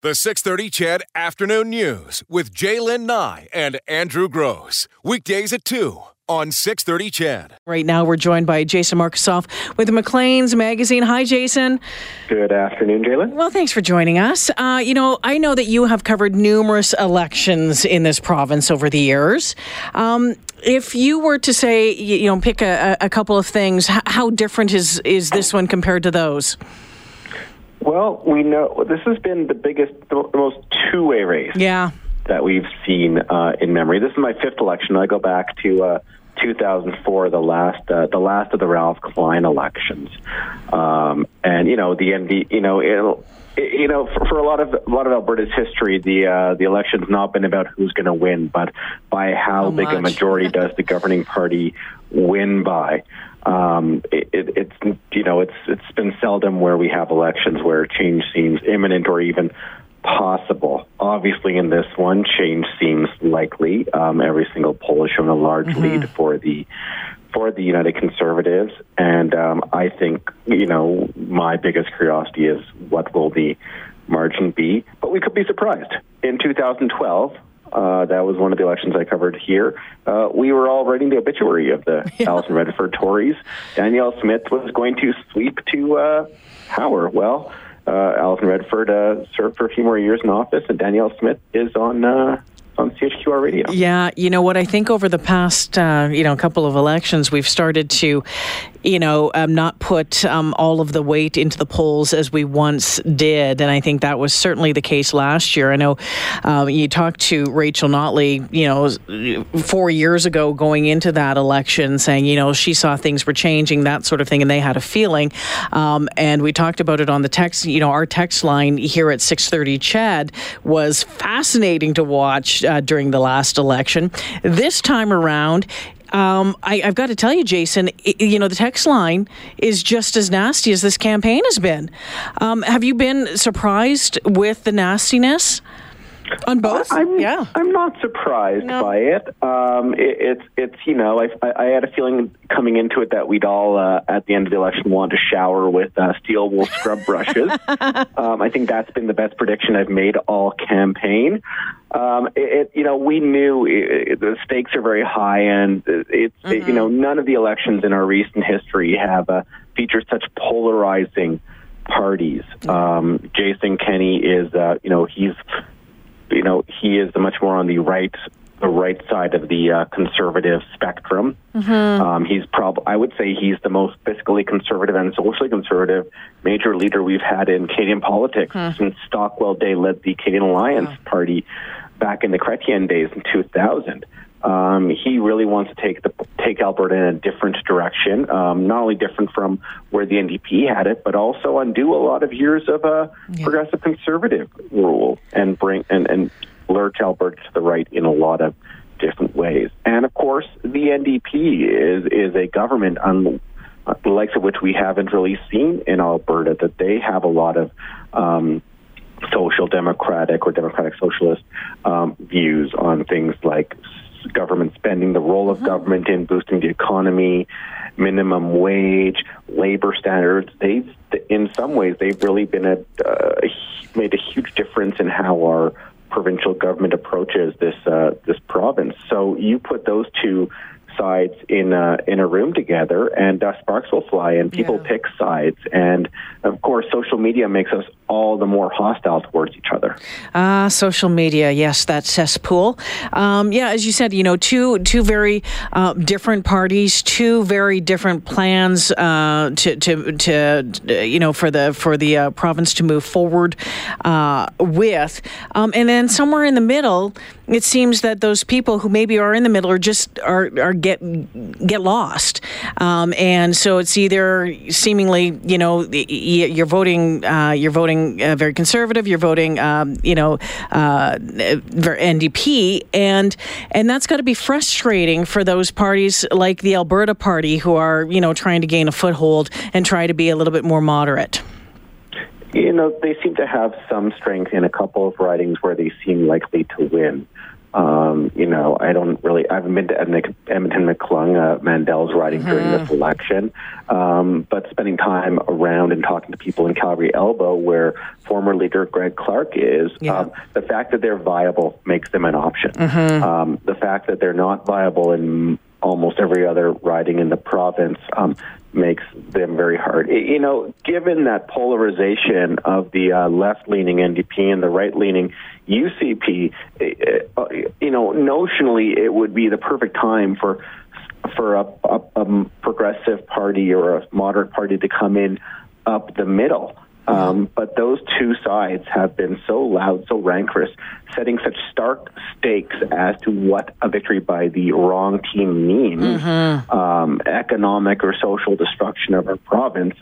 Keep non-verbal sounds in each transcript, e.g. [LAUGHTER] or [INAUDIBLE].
The 630 CHED Afternoon News with J'lyn Nye and Andrew Gross. Weekdays at 2 on 630 CHED. Right now, we're joined by Jason Markusoff with Maclean's Magazine. Hi, Jason. Good afternoon, Jaylen. Well, thanks for joining us. Uh, you know, I know that you have covered numerous elections in this province over the years. Um, if you were to say, you know, pick a, a couple of things, how different is, is this one compared to those? Well, we know this has been the biggest, the most two way race. Yeah. That we've seen uh, in memory. This is my fifth election. I go back to uh, 2004, the last, uh, the last of the Ralph Klein elections, um, and you know the ND, you know it'll. You know, for, for a lot of a lot of Alberta's history, the uh, the election's not been about who's going to win, but by how, How big a majority does the governing party win by. Um, it, it, it's you know it's it's been seldom where we have elections where change seems imminent or even possible. Obviously, in this one, change seems likely. Um, every single poll has shown a large lead for the for the United Conservatives, and um, I think you know my biggest curiosity is what will the margin be. But we could be surprised. In 2012, uh, that was one of the elections I covered here. Uh, we were all writing the obituary of the [LAUGHS] Alison Redford Tories. Danielle Smith was going to sweep to uh, power. Well, uh, Alison Redford uh, served for a few more years in office, and Danielle Smith is on uh, on CHQR radio. Yeah, you know what? I think over the past, uh, you know, couple of elections, we've started to, you know, um, not put um, all of the weight into the polls as we once did, and I think that was certainly the case last year. I know um, you talked to Rachel Notley, you know, four years ago going into that election, saying, you know, she saw things were changing, that sort of thing, and they had a feeling. Um, and we talked about it on the text. You know, our text line here at six thirty, CHED was fascinating to watch uh, during the last election. This time around. Um, I, I've got to tell you, Jason, i you know, the text line is just as nasty as this campaign has been. Um, have you been surprised with the nastiness on both? I'm, yeah. I'm not surprised No. by it. Um, it. It's it's you know I, I I had a feeling coming into it that we'd all uh, at the end of the election want to shower with uh, steel wool scrub brushes. [LAUGHS] um, I think that's been the best prediction I've made all campaign. Um, it, it you know we knew it, the stakes are very high, and it's it, you know none of the elections in our recent history have uh, featured such polarizing parties. Um, Jason Kenney is uh, you know he's you know, he is much more on the right, the right side of the uh, conservative spectrum. Um, he's prob, I would say, he's the most fiscally conservative and socially conservative major leader we've had in Canadian politics since Stockwell Day led the Canadian Alliance Party back in the Chrétien days in 2000. Um, he really wants to take the take Alberta in a different direction, um, not only different from where the NDP had it, but also undo a lot of years of uh, progressive conservative rule and bring and, and lurch Alberta to the right in a lot of different ways. And of course, the NDP is is a government on the likes of which we haven't really seen in Alberta. That they have a lot of um, social democratic or democratic socialist um, views on things like government spending, the role of government in boosting the economy, minimum wage, labor standards. They've, in some ways, they've really been a uh, made a huge difference in how our provincial government approaches this uh, this province. So you put those two sides in a, in a room together, and uh, sparks will fly, and people Yeah. pick sides. And of course, social media makes us all the more hostile towards each other. Ah, social media. Yes, that cesspool. Um, yeah, as you said, you know, two two very uh, different parties, two very different plans uh, to, to to uh, you know for the for the uh, province to move forward uh, with, um, and then somewhere in the middle, it seems that those people who maybe are in the middle are just are are get get lost, um, and so it's either seemingly you know you're voting uh, you're voting uh, very conservative, you're voting um, you know uh, NDP, and and that's got to be frustrating for those parties like the Alberta Party who are you know trying to gain a foothold and try to be a little bit more moderate. You know, they seem to have some strength in a couple of ridings where they seem likely to win. Um, you know, I don't really. I haven't been to Edmonton McClung, uh, Mandel's riding mm-hmm. during this election, um, but spending time around and talking to people in Calgary Elbow, where former leader Greg Clark is, yeah. um, the fact that they're viable makes them an option. Mm-hmm. Um, the fact that they're not viable in almost every other riding in the province um, makes them very hard. You know, given that polarization of the uh, left-leaning NDP and the right-leaning UCP, uh, you know, notionally it would be the perfect time for for a, a, a progressive party or a moderate party to come in up the middle. Um, but those two sides have been so loud, so rancorous, setting such stark stakes as to what a victory by the wrong team means mm-hmm. um, economic or social destruction of our province.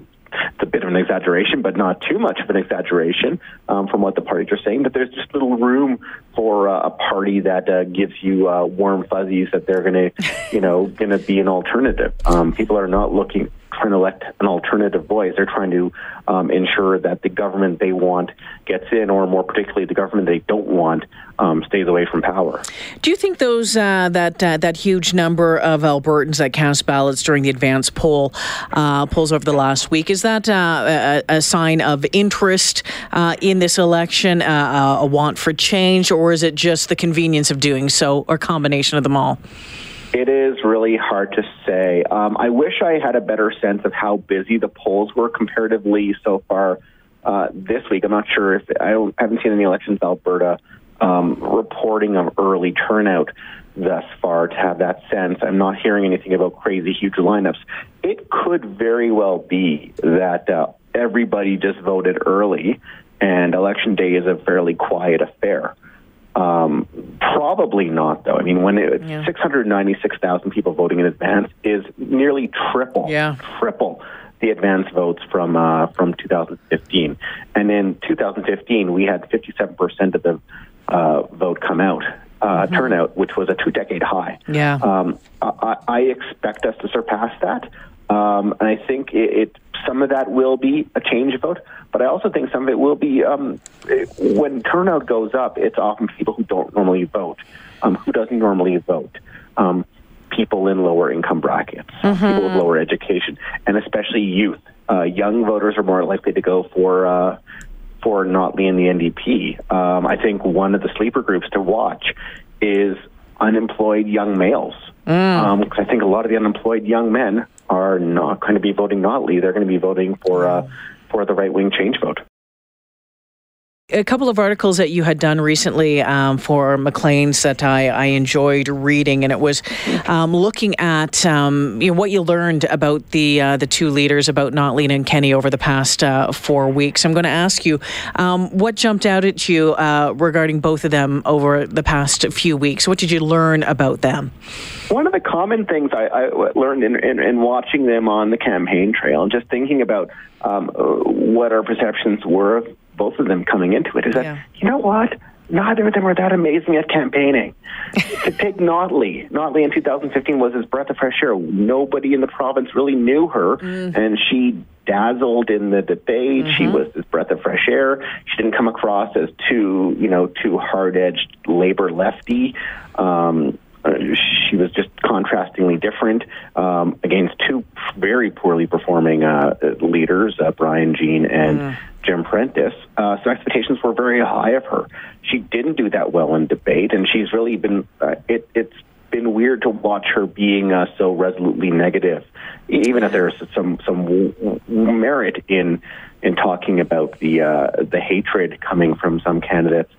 It's a bit of an exaggeration, but not too much of an exaggeration um, from what the parties are saying. But there's just little room for uh, a party that uh, gives you uh, warm fuzzies that they're going to, you know, [LAUGHS] going to be an alternative. Um, people are not looking trying to elect an alternative voice. They're trying to um, ensure that the government they want gets in, or more particularly, the government they don't want um, stays away from power. Do you think those uh, that uh, that huge number of Albertans that cast ballots during the advance poll uh, polls over the last week is that uh, a, a, sign of interest uh, in this election, uh, a want for change, or is it just the convenience of doing so, or combination of them all? It is really hard to say. Um, I wish I had a better sense of how busy the polls were comparatively so far uh, this week. I'm not sure if I, don't, I haven't seen any elections Alberta um, reporting of early turnout thus far to have that sense. I'm not hearing anything about crazy huge lineups. It could very well be that uh, everybody just voted early and election day is a fairly quiet affair. Um, probably not, though. I mean, when it, yeah. 696,000 people voting in advance is nearly triple, yeah. triple the advance votes from uh, from 2015. And in 2015, we had 57% of the uh, vote come out. Uh, mm-hmm. Turnout, which was a two-decade high. Yeah, um, I, I, expect us to surpass that, um, and I think it, it some of that will be a change vote, but I also think some of it will be um, when turnout goes up. It's often people who don't normally vote, um, who doesn't normally vote, um, people in lower income brackets, mm-hmm. people with lower education, and especially youth. Uh, young voters are more likely to go for uh, for Notley and the NDP. Um, I think one of the sleeper groups to watch is unemployed young males. Mm. Um, I think a lot of the unemployed young men are not going to be voting Notley. They're going to be voting for uh, for the right wing change vote a couple of articles that you had done recently um, for Maclean's that I, I, enjoyed reading, and it was um, looking at um, you know, what you learned about the uh, the two leaders, about Notley and Kenney, over the past uh, four weeks. I'm going to ask you um, what jumped out at you uh, regarding both of them over the past few weeks. What did you learn about them? One of the common things I, I learned in, in, in, watching them on the campaign trail, and just thinking about um, what our perceptions were both of them coming into it is that yeah. you know what neither of them are that amazing at campaigning. [LAUGHS] to take Notley, Notley in 2015 was his breath of fresh air. Nobody in the province really knew her, mm. and she dazzled in the debate. Mm-hmm. She was this breath of fresh air. She didn't come across as too, you know, too hard-edged labor lefty. Um, uh, she was just contrastingly different um, against two very poorly performing uh, leaders, uh, Brian Jean and mm. Jim Prentice. Uh, so expectations were very high of her. She didn't do that well in debate, and she's really been. Uh, it, it's been weird to watch her being uh, so resolutely negative, even if there's some some w- merit in in talking about the uh, the hatred coming from some candidates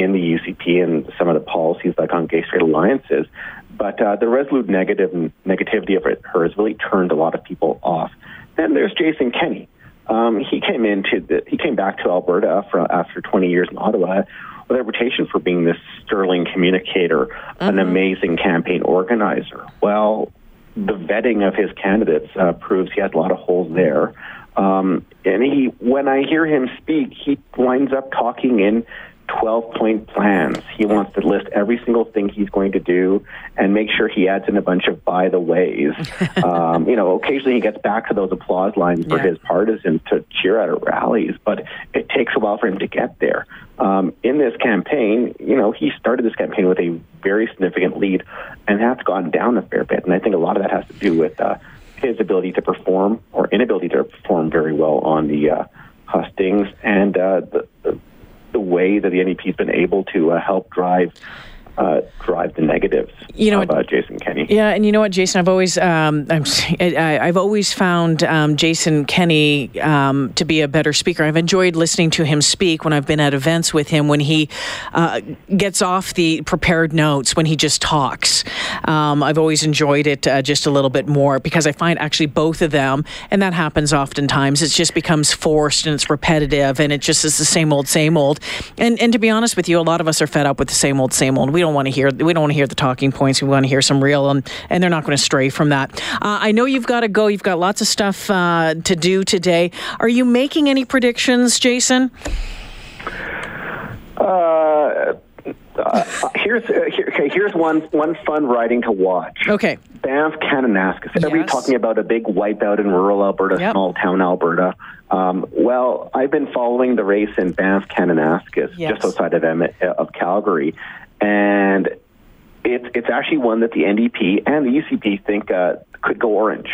in the UCP and some of the policies like on gay straight alliances. But uh, the resolute negative negativity of it, her has really turned a lot of people off. Then there's Jason Kenney. Um, he came into the, he came back to Alberta for, after 20 years in Ottawa with a reputation for being this sterling communicator, mm-hmm. an amazing campaign organizer. Well, the vetting of his candidates uh, proves he has a lot of holes there. Um, and he, when I hear him speak, he winds up talking in 12 point plans. He wants to list every single thing he's going to do and make sure he adds in a bunch of by the ways. [LAUGHS] um, you know, occasionally he gets back to those applause lines for yeah. his partisans to cheer at at rallies, but it takes a while for him to get there. Um, in this campaign, you know, he started this campaign with a very significant lead, and that's gone down a fair bit. And I think a lot of that has to do with uh, his ability to perform or inability to perform very well on the uh, hustings and uh, the, way that the NDP has been able to uh, help drive uh, drive the negatives you know, of uh, Jason Kenney. Yeah, and you know what, Jason, I've always um, [LAUGHS] i have always found um, Jason Kenney um, to be a better speaker. I've enjoyed listening to him speak when I've been at events with him when he uh, gets off the prepared notes when he just talks. Um, I've always enjoyed it uh, just a little bit more because I find actually both of them, and that happens oftentimes. It just becomes forced and it's repetitive, and it just is the same old, same old. And and to be honest with you, a lot of us are fed up with the same old, same old. We don't don't want to hear we don't want to hear the talking points. We want to hear some real, and, and they're not going to stray from that. Uh, I know you've got to go. You've got lots of stuff uh, to do today. Are you making any predictions, Jason? Uh, uh, here's uh, here, okay. Here's one one fun riding to watch. Okay. Banff Kananaskis. Yes. Everybody talking about a big wipeout in rural Alberta, yep. small town Alberta. Um, well, I've been following the race in Banff Kananaskis, yes. just outside of of Calgary, and it's it's actually one that the NDP and the UCP think uh, could go orange.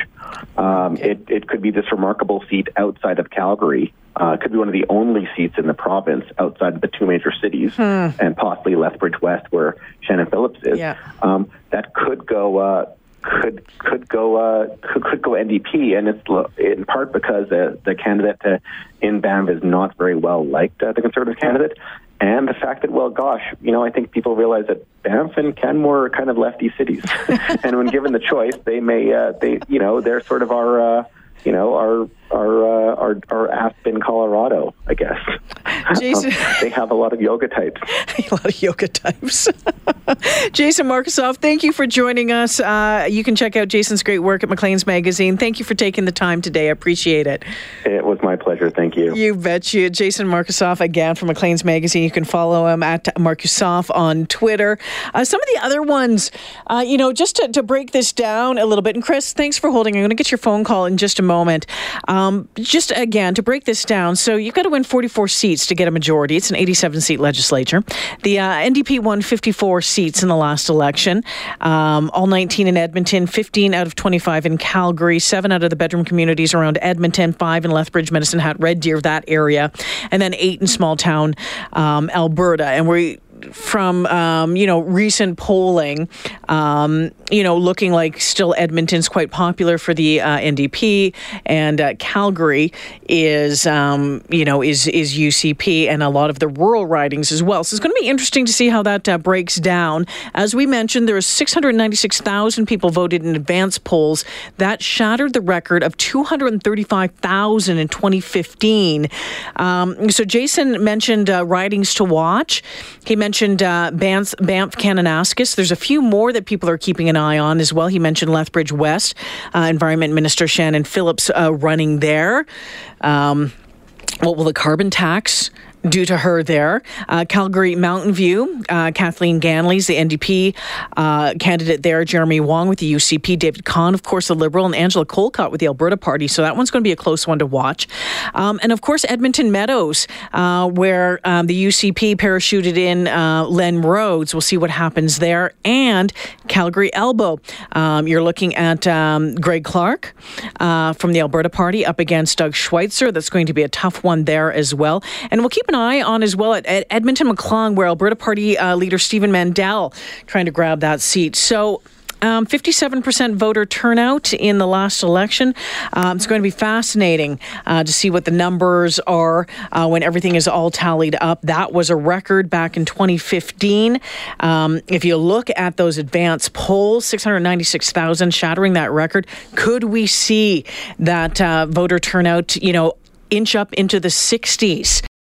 Um, okay. it, it could be this remarkable seat outside of Calgary. Uh, it could be one of the only seats in the province outside of the two major cities, hmm. and possibly Lethbridge West, where Shannon Phillips is. Yeah. Um, that could go. Uh, could could go uh, could, could go NDP, and it's in part because uh, the candidate uh, in Banff is not very well liked, uh, the Conservative candidate, and the fact that, well, gosh, you know, I think people realize that Banff and Canmore are kind of lefty cities, [LAUGHS] and when given the choice, they may, uh, they, you know, they're sort of our, uh, you know, our our uh, our, our Aspen, Colorado, I guess. Jason, [LAUGHS] they have a lot of yoga types. [LAUGHS] a lot of yoga types. [LAUGHS] Jason Markusoff, thank you for joining us. Uh, you can check out Jason's great work at Maclean's Magazine. Thank you for taking the time today. I appreciate it. It was my pleasure. Thank you. You bet you. Jason Markusoff, again from Maclean's Magazine. You can follow him at Markusoff on Twitter. Uh, some of the other ones, uh, you know, just to, to, break this down a little bit. And Chris, thanks for holding. I'm going to get your phone call in just a moment. Um, just again, to break this down, so you've got to win 44 seats to get a majority. It's an 87 seat legislature. The uh, NDP won 54 seats in the last election, um, all 19 in Edmonton, 15 out of 25 in Calgary, seven out of the bedroom communities around Edmonton, five in Lethbridge, Medicine Hat, Red Deer, that area, and then eight in small town um, Alberta. And we from um, you know recent polling, um, you know, looking like still Edmonton's quite popular for the uh, NDP, and uh, Calgary is um, you know is is UCP, and a lot of the rural ridings as well. So it's going to be interesting to see how that uh, breaks down. As we mentioned, there was 696,000 people voted in advance polls. That shattered the record of 235,000 in 2015. Um, so Jason mentioned uh, ridings to watch. He mentioned mentioned uh, Banff, Banff Kananaskis. There's a few more that people are keeping an eye on as well. He mentioned Lethbridge West, uh, Environment Minister Shannon Phillips uh, running there. Um, what will the carbon tax do to her there. Uh, Calgary Mountain View, uh, Kathleen Ganley's the NDP uh, candidate there. Jeremy Wong with the UCP. David Khan, of course, the Liberal, and Angela Kokott with the Alberta Party. So that one's going to be a close one to watch. Um, and of course, Edmonton Meadows, uh, where um, the UCP parachuted in uh, Len Rhodes. We'll see what happens there. And Calgary Elbow. Um, you're looking at um, Greg Clark uh, from the Alberta Party up against Doug Schweitzer. That's going to be a tough one there as well. And we'll keep an eye on as well at, at Edmonton McClean, where Alberta Party uh, leader Stephen Mandel trying to grab that seat. So um, 57% voter turnout in the last election. Um, it's going to be fascinating uh, to see what the numbers are uh, when everything is all tallied up. That was a record back in 2015. Um, if you look at those advance polls, 696,000 shattering that record. Could we see that uh, voter turnout, you know, inch up into the 60s?